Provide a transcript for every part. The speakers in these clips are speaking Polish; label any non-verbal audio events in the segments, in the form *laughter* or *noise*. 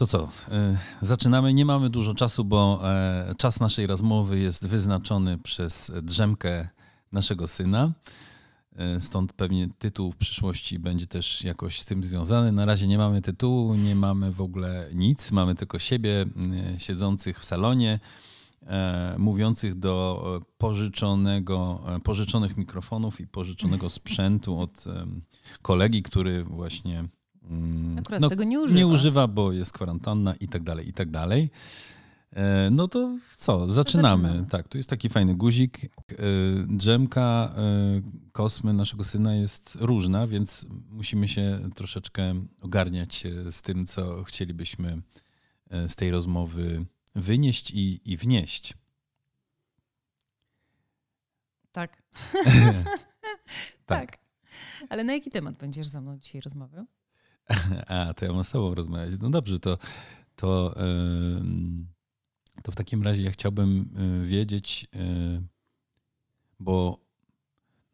To co? E, zaczynamy. Nie mamy dużo czasu, bo e, czas naszej rozmowy jest wyznaczony przez drzemkę naszego syna. E, stąd pewnie tytuł w przyszłości będzie też jakoś z tym związany. Na razie nie mamy tytułu, nie mamy w ogóle nic. Mamy tylko siebie siedzących w salonie, mówiących do pożyczonego, pożyczonych mikrofonów i pożyczonego sprzętu od kolegi, który właśnie Akurat no, tego nie używa. Nie używa, bo jest kwarantanna i tak dalej, i tak dalej. E, no to co, zaczynamy. zaczynamy. Tak, tu jest taki fajny guzik. E, drzemka e, kosmy naszego syna jest różna, więc musimy się troszeczkę ogarniać z tym, co chcielibyśmy z tej rozmowy wynieść i, i wnieść. Tak. *laughs* *laughs* tak. tak. Ale na jaki temat będziesz ze mną dzisiaj rozmawiał? *laughs* A, to ja mam z tobą rozmawiać. No dobrze, to, to, to w takim razie ja chciałbym e, wiedzieć, e, bo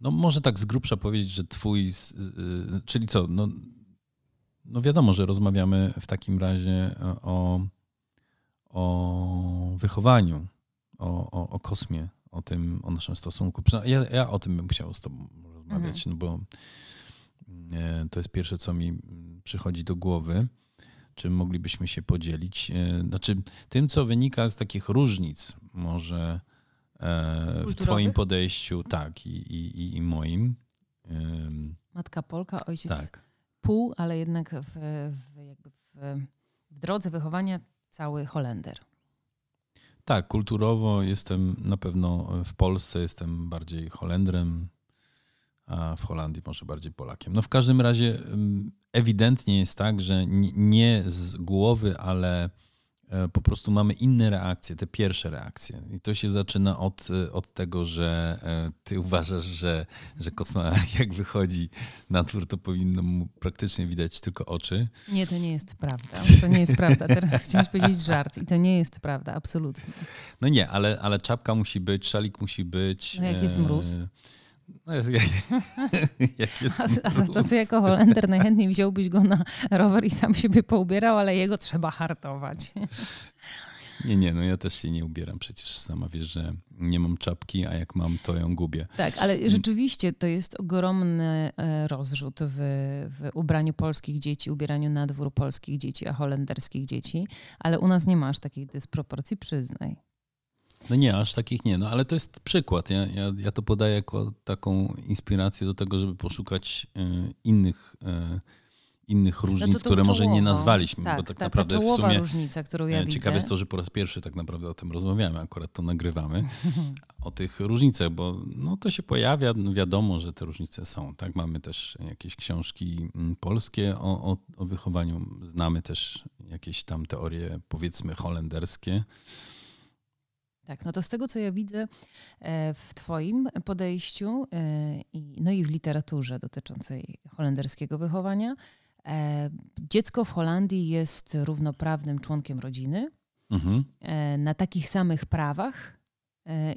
no może tak z grubsza powiedzieć, że twój, e, czyli co, no, no wiadomo, że rozmawiamy w takim razie o, o wychowaniu, o, o, o kosmie, o tym, o naszym stosunku. Ja, ja o tym bym chciał z tobą rozmawiać, mhm. no bo to jest pierwsze, co mi przychodzi do głowy, czym moglibyśmy się podzielić. E, znaczy, tym, co wynika z takich różnic, może e, w Twoim podejściu, tak, i, i, i moim. Matka Polka, ojciec tak. pół, ale jednak w, w, jakby w, w drodze wychowania cały Holender. Tak, kulturowo jestem na pewno w Polsce, jestem bardziej Holendrem, a w Holandii może bardziej Polakiem. No w każdym razie ewidentnie jest tak, że nie z głowy, ale e, po prostu mamy inne reakcje, te pierwsze reakcje. I to się zaczyna od, od tego, że e, ty *laughs* uważasz, że, że kosma jak wychodzi na twór, to powinno mu praktycznie widać tylko oczy. Nie, to nie jest prawda. To nie jest prawda. Teraz chciałeś powiedzieć żart i to nie jest prawda, absolutnie. No nie, ale, ale czapka musi być, szalik musi być. No jak jest mróz? E, no jest, jak, *laughs* jak jest a, a za to, ty jako Holender najchętniej wziąłbyś go na rower i sam siebie poubierał, ale jego trzeba hartować. Nie, nie, no ja też się nie ubieram przecież sama wiesz, że nie mam czapki, a jak mam, to ją gubię. Tak, ale rzeczywiście to jest ogromny e, rozrzut w, w ubraniu polskich dzieci, ubieraniu na dwór polskich dzieci, a holenderskich dzieci, ale u nas nie masz takiej dysproporcji, przyznaj. No nie, aż takich nie, no ale to jest przykład. Ja, ja, ja to podaję jako taką inspirację do tego, żeby poszukać y, innych, y, innych no różnic, no które może nie nazwaliśmy, tak, bo tak, tak naprawdę w sumie różnica, którą ja e, ciekawe widzę. jest to, że po raz pierwszy tak naprawdę o tym rozmawiamy, akurat to nagrywamy, o tych różnicach, bo no, to się pojawia, no wiadomo, że te różnice są. Tak, mamy też jakieś książki mm, polskie o, o, o wychowaniu, znamy też jakieś tam teorie powiedzmy holenderskie, tak, no to z tego, co ja widzę e, w Twoim podejściu e, no i w literaturze dotyczącej holenderskiego wychowania, e, dziecko w Holandii jest równoprawnym członkiem rodziny mhm. na takich samych prawach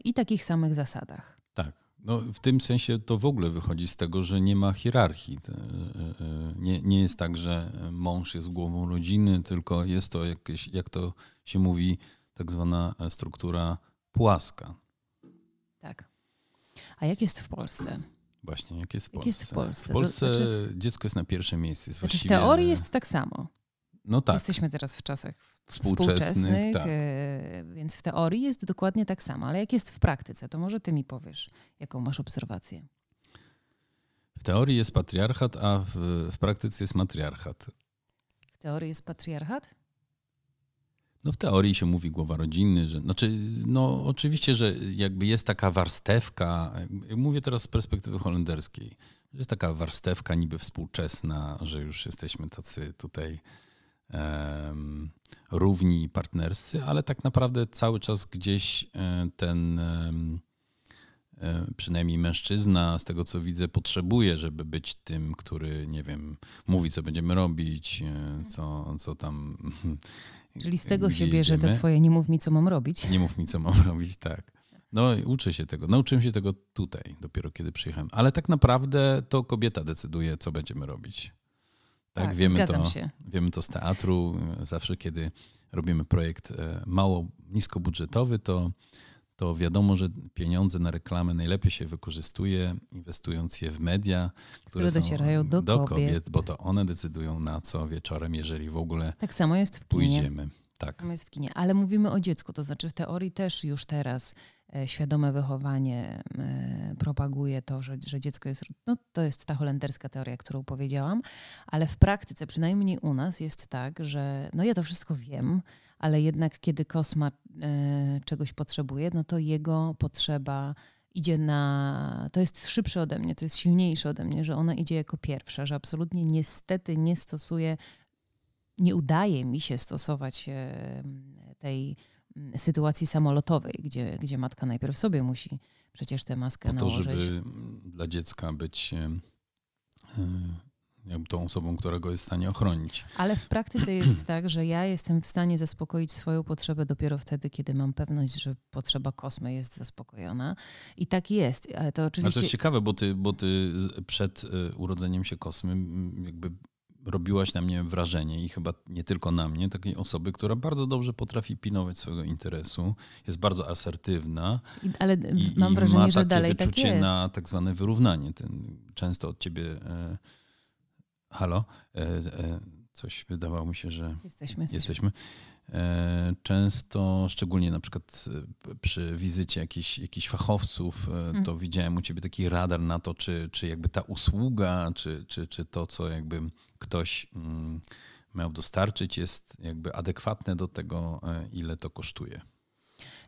i takich samych zasadach. Tak. No, w tym sensie to w ogóle wychodzi z tego, że nie ma hierarchii. Nie, nie jest tak, że mąż jest głową rodziny, tylko jest to jakieś, jak to się mówi, tak zwana struktura płaska. Tak. A jak jest w Polsce? Właśnie, jak jest w Polsce? Jak jest w Polsce? W Polsce znaczy, dziecko jest na pierwszym miejscu. Jest znaczy właściwie... W teorii jest tak samo. No tak. Jesteśmy teraz w czasach współczesnych, współczesnych tak. E, więc w teorii jest dokładnie tak samo. Ale jak jest w praktyce, to może ty mi powiesz, jaką masz obserwację. W teorii jest patriarchat, a w, w praktyce jest matriarchat. W teorii jest patriarchat? No w teorii się mówi głowa rodzinny, że znaczy, no oczywiście, że jakby jest taka warstewka, mówię teraz z perspektywy holenderskiej, że jest taka warstewka niby współczesna, że już jesteśmy tacy tutaj um, równi partnerscy, ale tak naprawdę cały czas gdzieś e, ten um, przynajmniej mężczyzna, z tego co widzę, potrzebuje, żeby być tym, który, nie wiem, mówi, co będziemy robić, e, co, co tam *laughs* Czyli z tego się bierze te twoje nie mów mi, co mam robić. Nie mów mi, co mam robić, tak. No uczę się tego. Nauczyłem się tego tutaj, dopiero kiedy przyjechałem. Ale tak naprawdę to kobieta decyduje, co będziemy robić. Tak, Tak, wiemy, to, się. wiemy to z teatru. Zawsze, kiedy robimy projekt e, mało, niskobudżetowy, to, to wiadomo, że pieniądze na reklamę najlepiej się wykorzystuje, inwestując je w media, Które są docierają do kobiet. bo to one decydują na co wieczorem, jeżeli w ogóle Tak samo jest w kinie. pójdziemy. Tak. Tak samo jest w kinie. Ale mówimy o dziecku, to znaczy w teorii też już teraz e, świadome wychowanie e, propaguje to, że, że dziecko jest, no to jest ta holenderska teoria, którą powiedziałam, ale w praktyce, przynajmniej u nas jest tak, że no ja to wszystko wiem, ale jednak kiedy kosma e, czegoś potrzebuje, no to jego potrzeba idzie na. To jest szybsze ode mnie, to jest silniejsze ode mnie, że ona idzie jako pierwsza, że absolutnie niestety nie stosuje, nie udaje mi się stosować e, tej mm, sytuacji samolotowej, gdzie, gdzie matka najpierw sobie musi przecież tę maskę Po to, nałożyć. żeby dla dziecka być e, jakby tą osobą, która go jest w stanie ochronić. Ale w praktyce jest *clears throat* tak, że ja jestem w stanie zaspokoić swoją potrzebę dopiero wtedy, kiedy mam pewność, że potrzeba kosmy jest zaspokojona. I tak jest. Ale to Ale oczywiście. to jest ciekawe, bo ty, bo ty przed e, urodzeniem się Kosmy jakby robiłaś na mnie wrażenie i chyba nie tylko na mnie, takiej osoby, która bardzo dobrze potrafi pilnować swojego interesu, jest bardzo asertywna I- Ale i, mam i wrażenie, ma że takie dalej tak wyczucie jest. na tak zwane wyrównanie. Ten, często od ciebie e, halo, e, e, coś wydawało mi się, że Jesteśmy, jesteśmy. E, Często, szczególnie na przykład przy wizycie jakichś, jakichś fachowców, Mhm. to widziałem u ciebie taki radar na to, czy, czy jakby ta usługa, czy, czy, czy to, co jakby ktoś mm, miał dostarczyć, jest jakby adekwatne do tego, ile to kosztuje.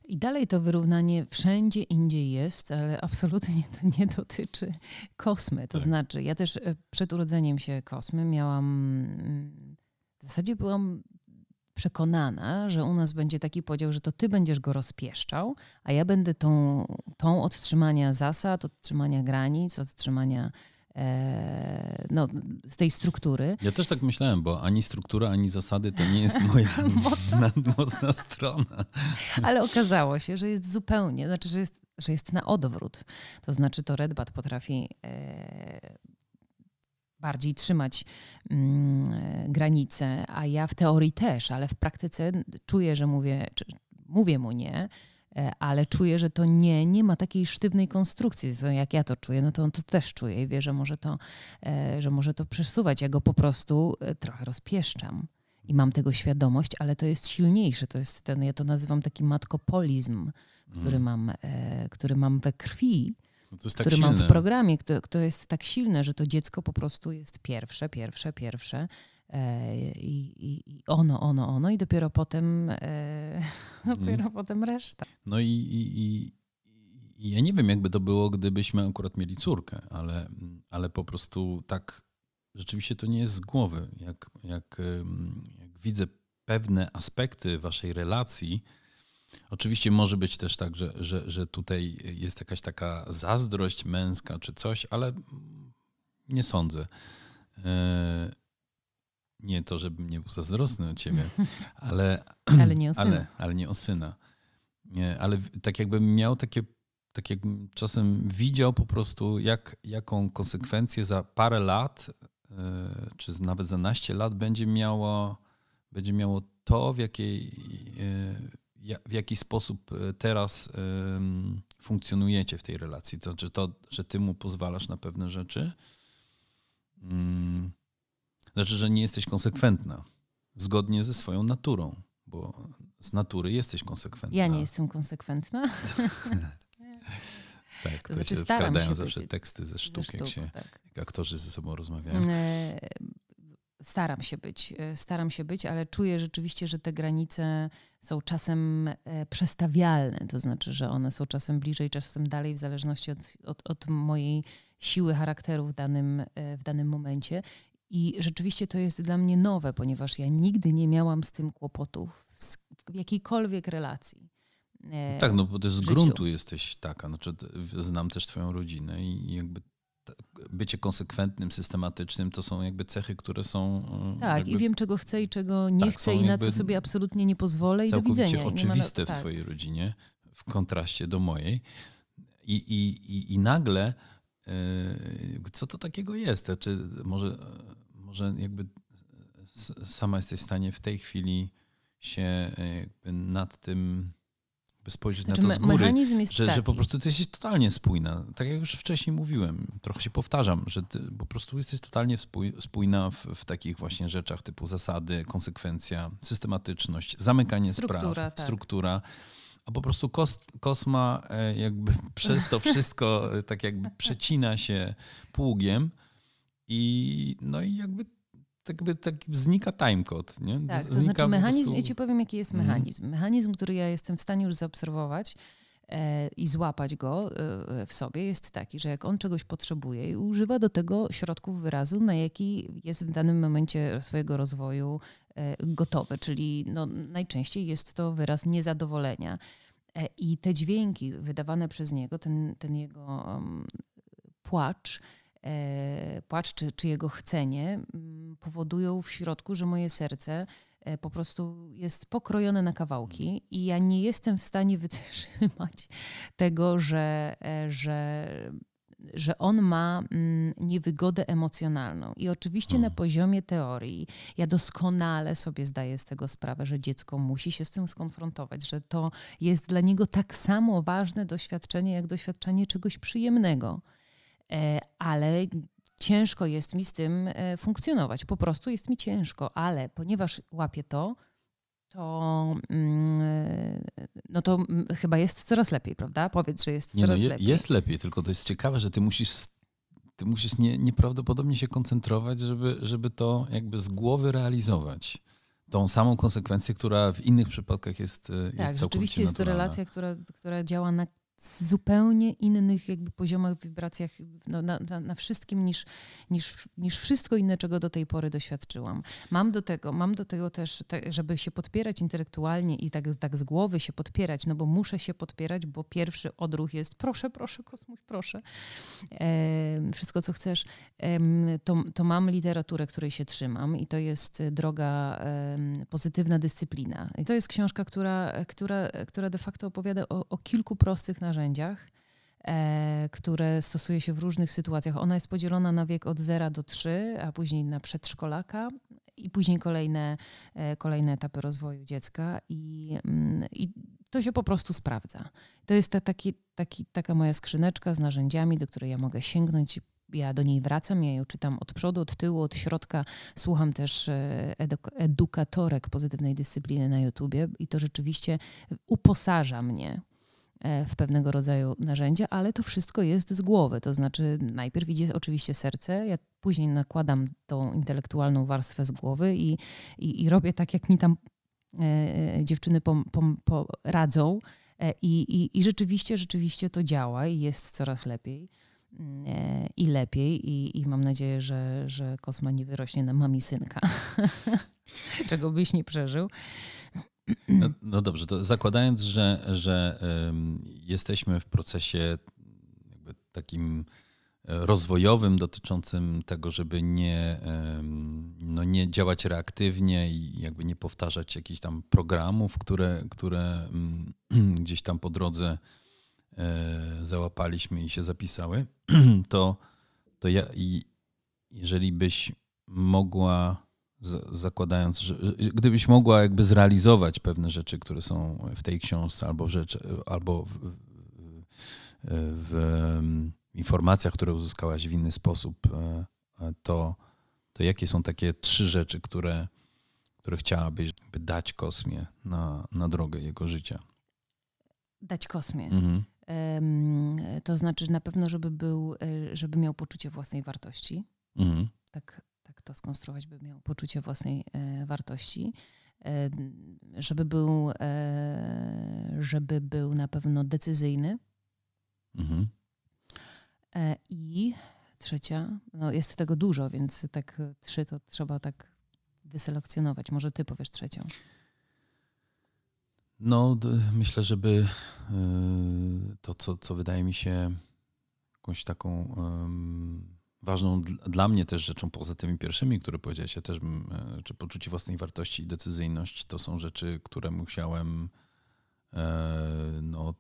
I dalej to wyrównanie wszędzie indziej jest, ale absolutnie to nie dotyczy kosmy. To Tak. znaczy, ja też e, przed urodzeniem się kosmy miałam. mm, W zasadzie byłam przekonana, że u nas będzie taki podział, że to ty będziesz go rozpieszczał, a ja będę tą, tą od trzymania zasad, od trzymania granic, od trzymania e, no, z tej struktury. Ja też tak myślałem, bo ani struktura, ani zasady to nie jest *laughs* moja mocna, *laughs* mocna strona. Ale okazało się, że jest zupełnie, znaczy, że jest, że jest na odwrót. To znaczy, to Redbat potrafi e, bardziej trzymać mm, e, granice, a ja w teorii też, ale w praktyce czuję, że mówię, czy, mówię mu nie. E, Ale czuję, że to nie, nie ma takiej sztywnej konstrukcji, jak ja to czuję, no to on to też czuje i wie, że może to, e, że może to przesuwać. Ja go po prostu e, trochę rozpieszczam i mam tego świadomość, ale to jest silniejsze. To jest ten, ja to nazywam taki matkopolizm, który, Mm. mam, który mam we krwi, No to jest tak który mam silne. w programie, które, które jest tak silne, że to dziecko po prostu jest pierwsze, pierwsze, pierwsze. E, i, i, ono, ono, ono, i dopiero potem, e, *laughs* dopiero potem reszta. No i, i, i, ja nie wiem, jakby to było, gdybyśmy akurat mieli córkę, ale, ale po prostu tak rzeczywiście to nie jest z głowy. Jak, jak, jak widzę pewne aspekty waszej relacji, oczywiście może być też tak, że, że, że tutaj jest jakaś taka zazdrość męska czy coś, ale nie sądzę. E, Nie to, żebym nie był zazdrosny o ciebie, *laughs* ale, Ale nie o syna. ale, ale nie o syna. Nie, ale tak jakbym miał takie, tak jakbym czasem widział po prostu, jak, jaką konsekwencję za parę lat, e, czy nawet za naście lat będzie miało, będzie miało to, w, jakiej, e, w jaki sposób e, teraz funkcjonujecie w tej relacji. To znaczy to, że ty mu pozwalasz na pewne rzeczy, mm, znaczy, że nie jesteś konsekwentna zgodnie ze swoją naturą, bo z natury jesteś konsekwentna. Ja nie jestem konsekwentna. *laughs* Tak, to, znaczy się staram się zawsze być- teksty ze sztuk, Ze jak, sztuk, się, tak. jak aktorzy ze sobą rozmawiają. E, Staram się być, e, staram się być, ale czuję rzeczywiście, że te granice są czasem e, przestawialne, to znaczy, że one są czasem bliżej, czasem dalej, w zależności od, od, od mojej siły charakteru w danym, w danym momencie. I rzeczywiście to jest dla mnie nowe, ponieważ ja nigdy nie miałam z tym kłopotów w jakiejkolwiek relacji. E, Tak, no bo ty z życiu. gruntu jesteś taka. Znaczy, znam też twoją rodzinę i jakby bycie konsekwentnym, systematycznym to są jakby cechy, które są e, Tak, jakby i wiem, czego chcę i czego nie Tak, chcę i na co sobie absolutnie nie pozwolę i do widzenia. I nie ma- oczywiste w tak. twojej rodzinie w kontraście do mojej. I, i, i, i nagle co to takiego jest? Czy może, może może jakby sama jesteś w stanie w tej chwili się jakby nad tym spojrzeć znaczy, na to z góry, mechanizm jest że, taki. że po prostu ty jesteś totalnie spójna. Tak jak już wcześniej mówiłem, trochę się powtarzam, że ty po prostu jesteś totalnie spójna w, w takich właśnie rzeczach typu zasady, konsekwencja, systematyczność, zamykanie struktura, spraw, tak. struktura. A po prostu kos, kosma e, jakby *laughs* przez to wszystko e, tak jakby przecina się pługiem i no i jakby tak jakby tak znika timecode. Nie? Tak, to znaczy mechanizm, prostu... ja ci powiem jaki jest mhm. mechanizm. Mechanizm, który ja jestem w stanie już zaobserwować e, i złapać go e, w sobie jest taki, że jak on czegoś potrzebuje i używa do tego środków wyrazu, na jaki jest w danym momencie swojego rozwoju e, gotowy, czyli no, najczęściej jest to wyraz niezadowolenia. E, I te dźwięki wydawane przez niego, ten, ten jego um, płacz, E, płacz czy, czy jego chcenie mm, powodują w środku, że moje serce po prostu jest pokrojone na kawałki i ja nie jestem w stanie *laughs* wytrzymać tego, że, że, że on ma mm, niewygodę emocjonalną. I oczywiście na hmm. poziomie teorii ja doskonale sobie zdaję z tego sprawę, że dziecko musi się z tym skonfrontować, że to jest dla niego tak samo ważne doświadczenie, jak doświadczenie czegoś przyjemnego. E, ale ciężko jest mi z tym e, funkcjonować. Po prostu jest mi ciężko, ale ponieważ łapię to, to, mm, e, no to mm, chyba jest coraz lepiej, prawda? Powiedz, że jest nie, coraz no, je, lepiej. Jest lepiej, tylko to jest ciekawe, że ty musisz, ty musisz nie, nieprawdopodobnie się koncentrować, żeby, żeby to jakby z głowy realizować. Tą samą konsekwencję, która w innych przypadkach jest, tak, jest całkowicie rzeczywiście jest to relacja, która, która działa na zupełnie innych jakby poziomach, wibracjach, no, na, na, na, wszystkim niż, niż, niż wszystko inne, czego do tej pory doświadczyłam. Mam do tego, mam do tego też, żeby się podpierać intelektualnie i tak, tak z głowy się podpierać, no bo muszę się podpierać, bo pierwszy odruch jest proszę, proszę, kosmuś, proszę. E, wszystko, co chcesz. E, to, to mam literaturę, której się trzymam i to jest droga e, pozytywna dyscyplina. I to jest książka, która, która, która de facto opowiada o, o kilku prostych narzędziach, narzędziach, e, które stosuje się w różnych sytuacjach. Ona jest podzielona na wiek od 0 do 3, a później na przedszkolaka i później kolejne, e, kolejne etapy rozwoju dziecka i, mm, i to się po prostu sprawdza. To jest ta, taki, taki, taka moja skrzyneczka z narzędziami, do której ja mogę sięgnąć ja do niej wracam, ja ją czytam od przodu, od tyłu, od środka. Słucham też e, edukatorek pozytywnej dyscypliny na YouTubie i to rzeczywiście uposaża mnie w pewnego rodzaju narzędzia, ale to wszystko jest z głowy. To znaczy, najpierw idzie oczywiście serce, ja później nakładam tą intelektualną warstwę z głowy i, i, i robię tak, jak mi tam e, e dziewczyny pom, pom, poradzą. E, I, i, I rzeczywiście, rzeczywiście to działa i jest coraz lepiej mm, e, i lepiej i, i mam nadzieję, że, że Kosma nie wyrośnie na mami synka, *laughs* czego byś nie przeżył. No, no, dobrze, to zakładając, że, że jesteśmy w procesie takim e, rozwojowym dotyczącym tego, żeby nie, no nie działać reaktywnie i jakby nie powtarzać jakichś tam programów, które, które *clears throat* gdzieś tam po drodze e, załapaliśmy i się zapisały, *clears throat* to, to ja, jeżeli byś mogła zakładając, że gdybyś mogła jakby zrealizować pewne rzeczy, które są w tej książce albo w, rzeczy, albo w, w, w informacjach, które uzyskałaś w inny sposób, e, to, to jakie są takie trzy rzeczy, które, które chciałabyś dać kosmie na, na drogę jego życia? Dać kosmie. Mhm. To znaczy na pewno, żeby, był, e, żeby miał poczucie własnej wartości. Mhm. Tak, tak to skonstruować, by miał poczucie własnej e, wartości, e, żeby był, e, żeby był na pewno decyzyjny. Mhm. I trzecia, no jest tego dużo, więc tak trzy to trzeba tak wyselekcjonować. Może ty powiesz trzecią. No, myślę, żeby to, co, co wydaje mi się jakąś taką ważną dla mnie też rzeczą poza tymi pierwszymi, które powiedziałeś, ja też e, czy poczucie własnej wartości i decyzyjność, to są rzeczy, które musiałem e, no,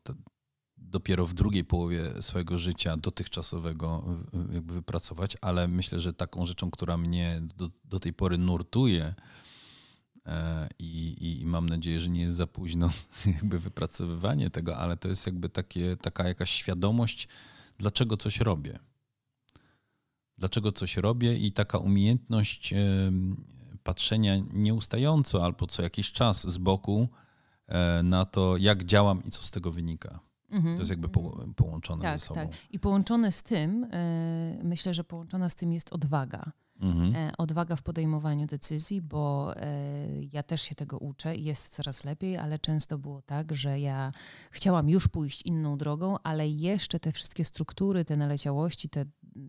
dopiero w drugiej połowie swojego życia dotychczasowego jakby wypracować, ale myślę, że taką rzeczą, która mnie do, do tej pory nurtuje e, i, i, mam nadzieję, że nie jest za późno *laughs* jakby wypracowywanie tego, ale to jest jakby takie, taka jakaś świadomość, dlaczego coś robię. Dlaczego coś robię i taka umiejętność patrzenia nieustająco albo co jakiś czas z boku e, na to, jak działam i co z tego wynika. Mhm. To jest jakby po, połączone tak, ze sobą. Tak. I połączone z tym, e, myślę, że połączona z tym jest odwaga. Mhm. E, odwaga w podejmowaniu decyzji, bo ja też się tego uczę i jest coraz lepiej, ale często było tak, że ja chciałam już pójść inną drogą, ale jeszcze te wszystkie struktury, te naleciałości, te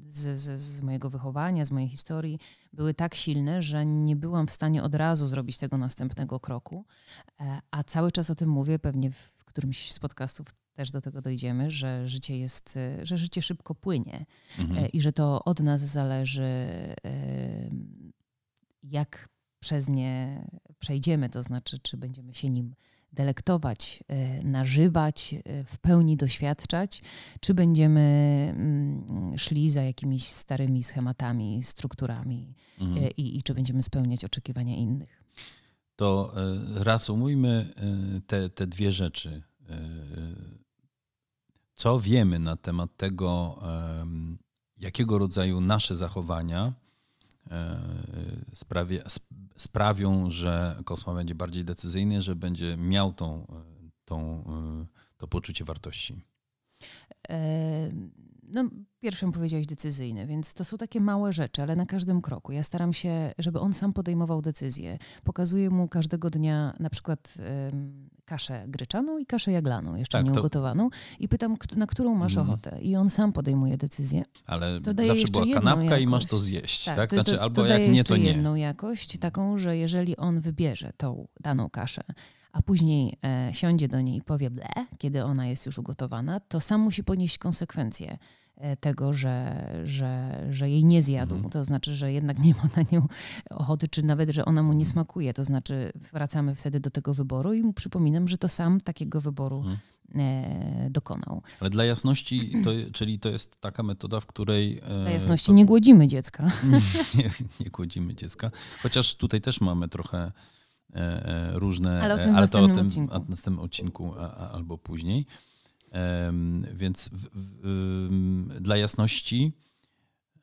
z, z, z, mojego wychowania, z mojej historii były tak silne, że nie byłam w stanie od razu zrobić tego następnego kroku. E, a cały czas o tym mówię, pewnie w którymś z podcastów też do tego dojdziemy, że życie jest, e, że życie szybko płynie mhm. E, i że to od nas zależy, jak przez nie przejdziemy, to znaczy, czy będziemy się nim delektować, e, nażywać, e, w pełni doświadczać, czy będziemy mm, szli za jakimiś starymi schematami, strukturami mhm. E, i, i czy będziemy spełniać oczekiwania innych. To reasumujmy te, te dwie rzeczy. Co wiemy na temat tego, jakiego rodzaju nasze zachowania sprawia, sprawią, że Kosma będzie bardziej decyzyjny, że będzie miał tą, tą, to poczucie wartości? No, pierwszym powiedziałeś decyzyjny, więc to są takie małe rzeczy, ale na każdym kroku. Ja staram się, żeby on sam podejmował decyzje. Pokazuję mu każdego dnia na przykład um, kaszę gryczaną i kaszę jaglaną, jeszcze tak, nieugotowaną to... i pytam, na którą masz mm. ochotę. I on sam podejmuje decyzję. Ale to daje zawsze była kanapka jakość. i masz to zjeść, tak? tak? To, znaczy, to, albo to jak nie, to nie. jedną jakość, taką, że jeżeli on wybierze tą daną kaszę, a później e, siądzie do niej i powie ble, kiedy ona jest już ugotowana, to sam musi ponieść konsekwencje tego, że, że, że jej nie zjadł. Mhm. To znaczy, że jednak nie ma na nią ochoty, czy nawet, że ona mu nie smakuje. To znaczy, wracamy wtedy do tego wyboru i mu przypominam, że to sam takiego wyboru mhm. e, dokonał. Ale dla jasności, to, czyli to jest taka metoda, w której. E, dla jasności to... nie głodzimy dziecka. *laughs* nie, nie głodzimy dziecka. Chociaż tutaj też mamy trochę E, e, różne, ale, o tym ale to o tym w następnym odcinku albo później. Więc w, w, dla jasności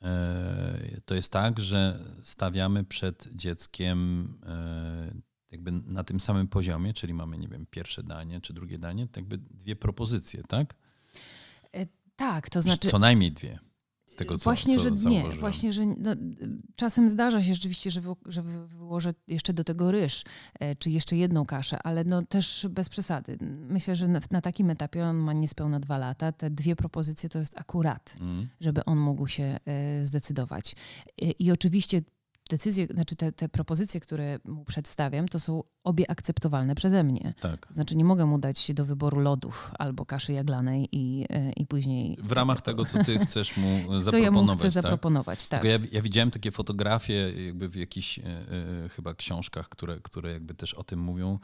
e, to jest tak, że stawiamy przed dzieckiem jakby na tym samym poziomie, czyli mamy, nie wiem, pierwsze danie czy drugie danie, to jakby dwie propozycje, tak? Tak, to znaczy. Co najmniej dwie. Z tego, co, właśnie, co że nie, właśnie, że no, czasem zdarza się rzeczywiście, że, wy, że wyłożę jeszcze do tego ryż, e, czy jeszcze jedną kaszę, ale no też bez przesady. Myślę, że na, na takim etapie on ma niespełna dwa lata. Te dwie propozycje to jest akurat, mm. żeby on mógł się e, zdecydować. E, I oczywiście decyzje, znaczy te, te propozycje, które mu przedstawiam, to są obie akceptowalne przeze mnie. Tak. To znaczy nie mogę mu dać do wyboru lodów albo kaszy jaglanej i, i później... W ramach tego, co ty chcesz mu zaproponować. *laughs* Co ja mu chcę tak? zaproponować, tak. Ja, ja, widziałem takie fotografie jakby w jakichś e, e, chyba książkach, które, które jakby też o tym mówią,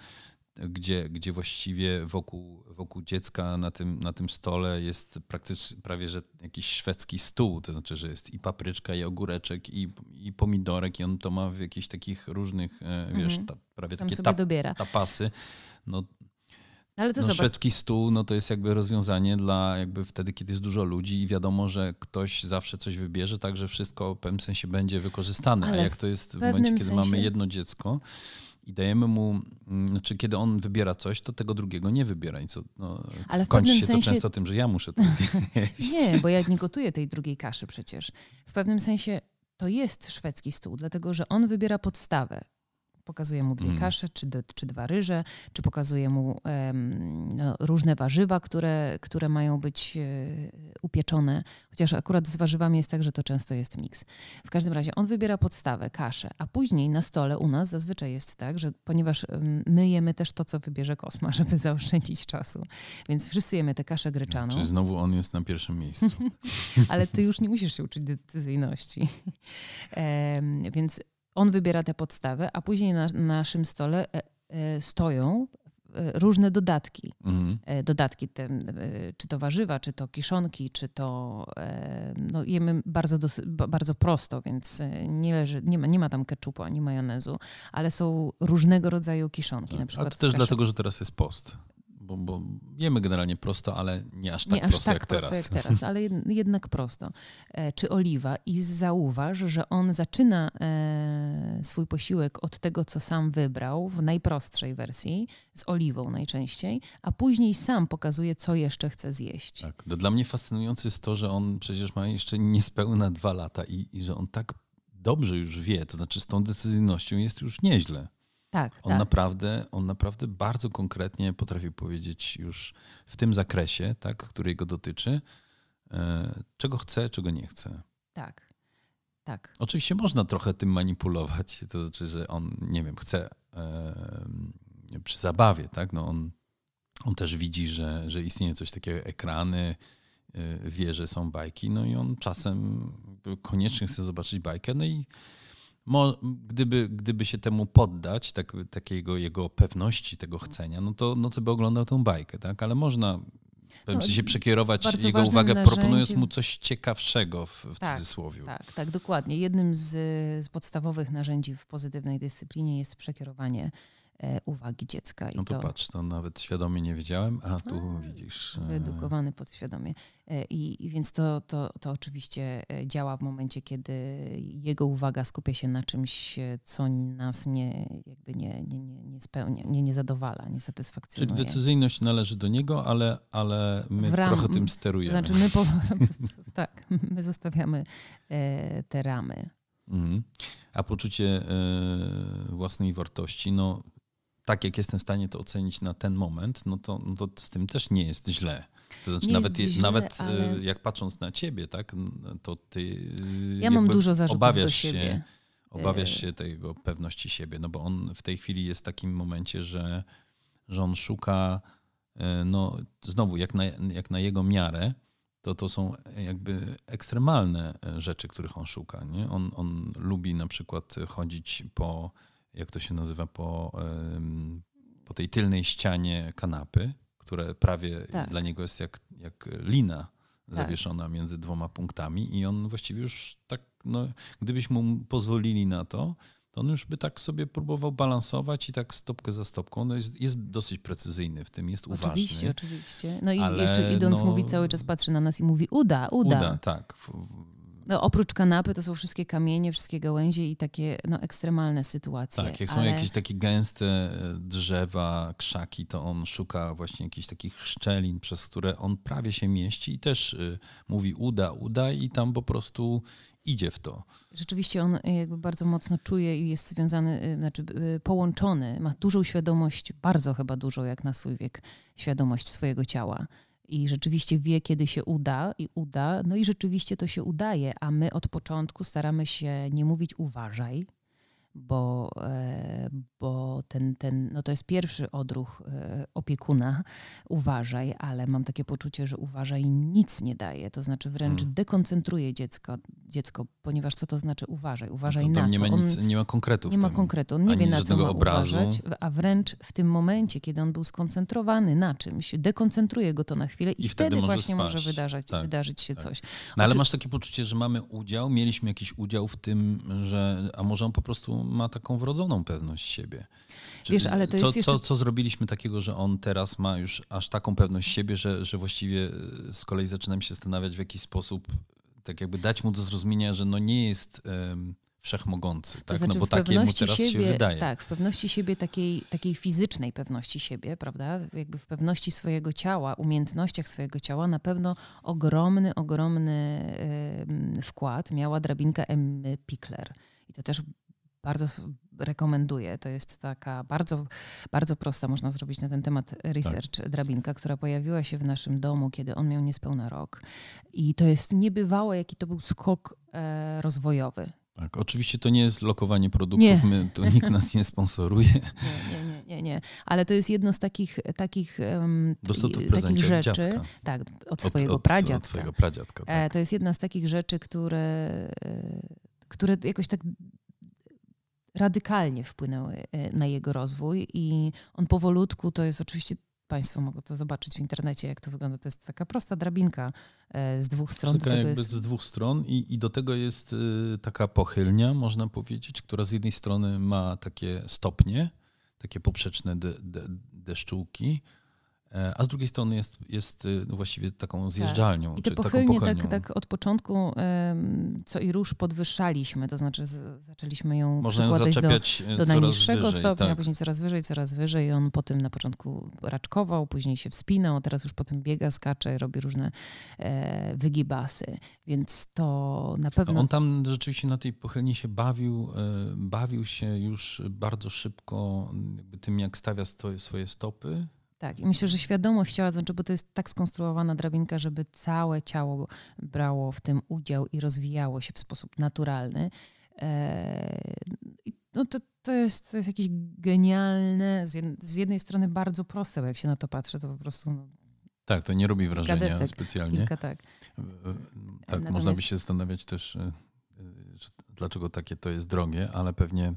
gdzie, gdzie właściwie wokół, wokół dziecka na tym, na tym stole jest praktycznie prawie że jakiś szwedzki stół, to znaczy, że jest i papryczka, i ogóreczek, i, i pomidorek, i on to ma w jakichś takich różnych, e, wiesz, mhm. ta, prawie Sam takie tap, tapasy. No, ale to no, szwedzki stół no, to jest jakby rozwiązanie dla jakby wtedy, kiedy jest dużo ludzi i wiadomo, że ktoś zawsze coś wybierze, tak że wszystko w pewnym sensie będzie wykorzystane. Ale A jak to jest w, w momencie, kiedy sensie... mamy jedno dziecko, i dajemy mu, mm, znaczy kiedy on wybiera coś, to tego drugiego nie wybiera. I co, no, Ale w kończy się sensie... to często tym, że ja muszę to *laughs* zjeść. nie, bo ja nie gotuję tej drugiej kaszy przecież. W pewnym sensie to jest szwedzki stół, dlatego że on wybiera podstawę. Pokazuje mu dwie mm. kasze, czy, czy dwa ryże, czy pokazuje mu um, no, różne warzywa, które, które mają być e, upieczone. Chociaż akurat z warzywami jest tak, że to często jest miks. W każdym razie on wybiera podstawę, kaszę, a później na stole u nas zazwyczaj jest tak, że ponieważ my jemy też to, co wybierze Kosma, *laughs* żeby zaoszczędzić czasu. Więc wszyscy jemy tę kaszę gryczaną. Czyli znowu on jest na pierwszym miejscu. *laughs* Ale ty już nie musisz się uczyć decyzyjności. *laughs* więc on wybiera tę podstawę, a później na naszym stole e, e, stoją e, różne dodatki. Mhm. Dodatki, te, czy to warzywa, czy to kiszonki, czy to no, jemy bardzo, dosy, ba- bardzo prosto, więc nie, leży, nie, ma, nie ma tam keczupu ani majonezu, ale są różnego rodzaju kiszonki. Na Tak. A przykład to też dlatego, że teraz jest post. Bo, bo jemy generalnie prosto, ale nie aż tak nie aż prosto tak jak prosto teraz. jak teraz, ale jed- jednak prosto. E, Czy oliwa i zauważ, że on zaczyna e, swój posiłek od tego, co sam wybrał w najprostszej wersji, z oliwą najczęściej, a później sam pokazuje, co jeszcze chce zjeść. Tak. Dla mnie fascynujące jest to, że on przecież ma jeszcze niespełna dwa lata i, i że on tak dobrze już wie, to znaczy z tą decyzyjnością jest już nieźle. Tak, On, tak. naprawdę, on naprawdę bardzo konkretnie potrafi powiedzieć już w tym zakresie, tak, który go dotyczy, e, czego chce, czego nie chce. tak. Tak. Oczywiście można trochę tym manipulować, *laughs* to znaczy, że on, nie wiem, chce e, przy zabawie, tak? No on, on też widzi, że, że istnieje coś takiego, ekrany, e, wie, że są bajki, no i on czasem koniecznie chce zobaczyć bajkę, no i mo, gdyby, gdyby się temu poddać, tak, takiego jego pewności tego chcenia, no to, no to by oglądał tę bajkę, tak? Ale można No, sensie przekierować jego uwagę, proponując narzędziem- mu coś ciekawszego w, w Tak, cudzysłowie. Tak, tak, dokładnie. Jednym z, z podstawowych narzędzi w pozytywnej dyscyplinie jest przekierowanie uwagi dziecka. I No to, to patrz, to nawet świadomie nie wiedziałem, a tu A, widzisz. e, wyedukowany podświadomie. E, I, i więc to, to, to oczywiście e, działa w momencie, kiedy jego uwaga skupia się na czymś, e, co nas nie, jakby nie, nie, nie, nie spełnia, nie, nie zadowala, nie Czyli satysfakcjonuje. decyzyjność należy do niego, ale, ale my ram- trochę tym sterujemy. znaczy my, po, *laughs* tak, my zostawiamy e, te ramy. Mhm. A poczucie e, własnej wartości, no tak jak jestem w stanie to ocenić na ten moment, no to, no to z tym też nie jest źle. To znaczy Nie nawet, źle, nawet e, ale- jak patrząc na ciebie, tak, to ty Ja mam dużo zarzutów obawiasz siebie. Się, obawiasz E. się tego pewności siebie, no bo on w tej chwili jest w takim momencie, że, że on szuka, e, no znowu, jak na, jak na jego miarę, to to są jakby ekstremalne rzeczy, których on szuka. Nie? On, on lubi na przykład chodzić po, jak to się nazywa, po, po tej tylnej ścianie kanapy, które prawie Tak. dla niego jest jak, jak lina zawieszona między dwoma punktami i on właściwie już tak, no, gdybyśmy mu pozwolili na to, to on już by tak sobie próbował balansować i tak stopkę za stopką. No jest, jest dosyć precyzyjny w tym, jest uważny. Oczywiście, oczywiście. No i jeszcze idąc no- mówi cały czas, patrzy na nas i mówi uda, uda. Uda, tak. No, oprócz kanapy to są wszystkie kamienie, wszystkie gałęzie i takie no, ekstremalne sytuacje. Tak, jak są ale... jakieś takie gęste e, drzewa, krzaki, to on szuka właśnie jakichś takich szczelin, przez które on prawie się mieści i też y, mówi uda, uda i tam po prostu idzie w to. Rzeczywiście on y, jakby bardzo mocno czuje i jest związany, znaczy połączony, ma dużą świadomość, bardzo chyba dużo jak na swój wiek, świadomość swojego ciała. I rzeczywiście wie, kiedy się uda i uda, no i rzeczywiście to się udaje, a my od początku staramy się nie mówić uważaj, bo, e, bo ten, ten, no to jest pierwszy odruch e, opiekuna, uważaj, ale mam takie poczucie, że uważaj nic nie daje, to znaczy wręcz Hmm. dekoncentruje dziecko, dziecko, ponieważ co to znaczy uważaj, uważaj Tam, na tam nie, co. ma On nic, nie ma konkretów. nie ma konkretu, on nie wie na co ma obrazu. uważać, a wręcz w tym momencie, kiedy on był skoncentrowany na czymś, dekoncentruje go to na chwilę i, I wtedy może właśnie może spaść. wydarzać, Tak, wydarzyć się tak. coś. No ale Oczy- masz takie poczucie, że mamy udział, mieliśmy jakiś udział w tym, że, a może on po prostu ma taką wrodzoną pewność siebie. Czy- Wiesz, ale to co, jest jeszcze- co, co zrobiliśmy takiego, że on teraz ma już aż taką pewność siebie, że, że właściwie e, z kolei zaczynam się zastanawiać w jakiś sposób, tak jakby dać mu do zrozumienia, że no nie jest em, wszechmogący, tak? znaczy no bo takie mu teraz siebie, się wydaje. Tak, w pewności siebie takiej, takiej fizycznej pewności siebie, prawda? Jakby w pewności swojego ciała, umiejętnościach swojego ciała na pewno ogromny, ogromny wkład miała drabinka Emmy Pickler. I to też bardzo rekomenduję. To jest taka bardzo, bardzo prosta, można zrobić na ten temat research, drabinka, która pojawiła się w naszym domu, kiedy on miał niespełna rok. I to jest niebywałe, jaki to był skok e, rozwojowy. Tak, oczywiście to nie jest lokowanie produktów, Nie. My, tu nikt nas nie sponsoruje. *laughs* Nie, nie, nie, nie, nie. Ale to jest jedno z takich, takich, um, to takich rzeczy. dziadka. Tak, od Od- swojego od, pradziadka. Od swojego pradziadka, E, tak. To jest jedna z takich rzeczy, które, e, które jakoś tak radykalnie wpłynęły na jego rozwój i on powolutku, to jest oczywiście Państwo mogą to zobaczyć w internecie, jak to wygląda. To jest taka prosta drabinka e, z dwóch stron. Taka jakby jest... z dwóch stron i, i do tego jest y, taka pochylnia, można powiedzieć, która z jednej strony ma takie stopnie, takie poprzeczne de, de, deszczułki, E, a z drugiej strony jest, jest y, no właściwie taką tak. zjeżdżalnią. Tak. I te pochylnie, tak, tak od początku co i róż podwyższaliśmy, to znaczy z, zaczęliśmy ją Można zaczepiać do, do najniższego wyżej, stopnia, tak. później coraz wyżej, coraz wyżej. On potem na początku raczkował, później się wspinał, teraz już potem biega, skacze, robi różne e, wygibasy. Więc to na pewno... No on tam rzeczywiście na tej pochylni się bawił, e, bawił się już bardzo szybko tym, jak stawia swoje stopy tak, i myślę, że świadomość ciała, znaczy, bo to jest tak skonstruowana drabinka, żeby całe ciało brało w tym udział i rozwijało się w sposób naturalny. Eee, no to, to, jest, to jest jakieś genialne, z jednej strony bardzo proste, bo jak się na to patrzę, to po prostu. No, tak, to nie robi wrażenia desek, specjalnie. Kilka, tak, tak można by się zastanawiać też, e, dlaczego takie to jest drogie, ale pewnie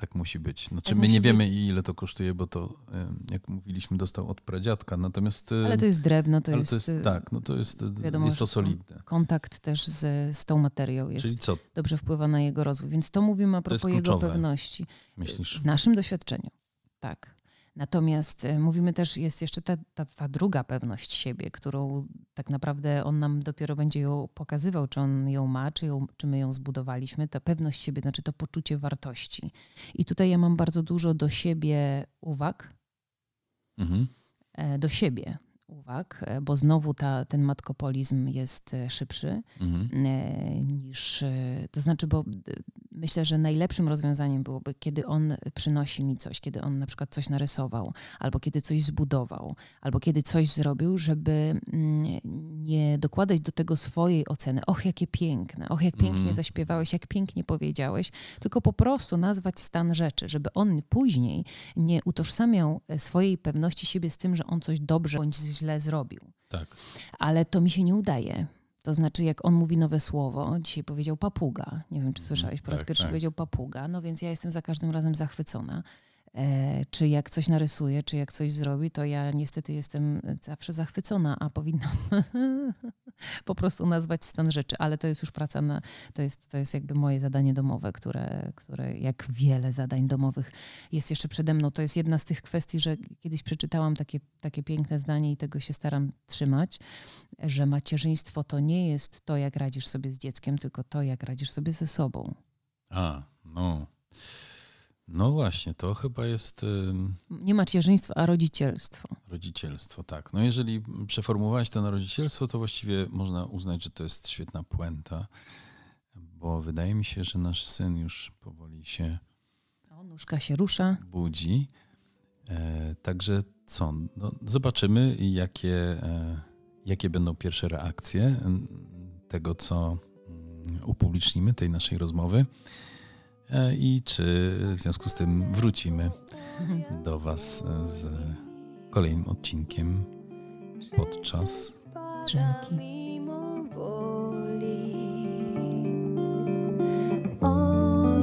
tak musi być. Znaczy, tak my nie wiemy, być. ile to kosztuje, bo to, jak mówiliśmy, dostał od pradziadka. Natomiast. Ale to jest drewno, to, jest, to jest, Tak, no to jest, wiadomo, jest to solidne. Kontakt też z, z tą materią jest dobrze wpływa na jego rozwój. Więc to mówimy a propos jego pewności. Myślisz? W naszym doświadczeniu. Tak. Natomiast e, mówimy też, jest jeszcze ta, ta, ta, druga pewność siebie, którą tak naprawdę on nam dopiero będzie ją pokazywał, czy on ją ma, czy, ją, czy my ją zbudowaliśmy. Ta pewność siebie, znaczy to poczucie wartości. I tutaj ja mam bardzo dużo do siebie uwag. Mhm. E, do siebie uwag, e, bo znowu ta, ten matkopolizm jest szybszy mhm. niż, to znaczy, bo myślę, że najlepszym rozwiązaniem byłoby, kiedy on przynosi mi coś, kiedy on na przykład coś narysował, albo kiedy coś zbudował, albo kiedy coś zrobił, żeby mm, nie dokładać do tego swojej oceny. Och, jakie piękne, och, jak pięknie mm. zaśpiewałeś, jak pięknie powiedziałeś, tylko po prostu nazwać stan rzeczy, żeby on później nie utożsamiał swojej pewności siebie z tym, że on coś dobrze bądź źle zrobił. Tak. Ale to mi się nie udaje. To znaczy, jak on mówi nowe słowo, dzisiaj powiedział papuga. Nie wiem, czy słyszałeś, po raz tak, pierwszy tak. powiedział papuga. No więc ja jestem za każdym razem zachwycona. E, czy jak coś narysuje, czy jak coś zrobi, to ja niestety jestem zawsze zachwycona, a powinnam *laughs* po prostu nazwać stan rzeczy. Ale to jest już praca na, to jest, to jest jakby moje zadanie domowe, które, które jak wiele zadań domowych jest jeszcze przede mną. To jest jedna z tych kwestii, że kiedyś przeczytałam takie, takie piękne zdanie i tego się staram trzymać, że macierzyństwo to nie jest to, jak radzisz sobie z dzieckiem, tylko to, jak radzisz sobie ze sobą. A, no. No właśnie, to chyba jest. Nie macierzyństwo, a rodzicielstwo. Rodzicielstwo, tak. No jeżeli przeformułować to na rodzicielstwo, to właściwie można uznać, że to jest świetna puenta, bo wydaje mi się, że nasz syn już powoli się. O, nóżka się rusza. Budzi. E, także co? No, zobaczymy, jakie, e, jakie będą pierwsze reakcje tego, co mm, upublicznimy, tej naszej rozmowy. E, i czy w związku z tym wrócimy do Was z kolejnym odcinkiem podczas drzemki. O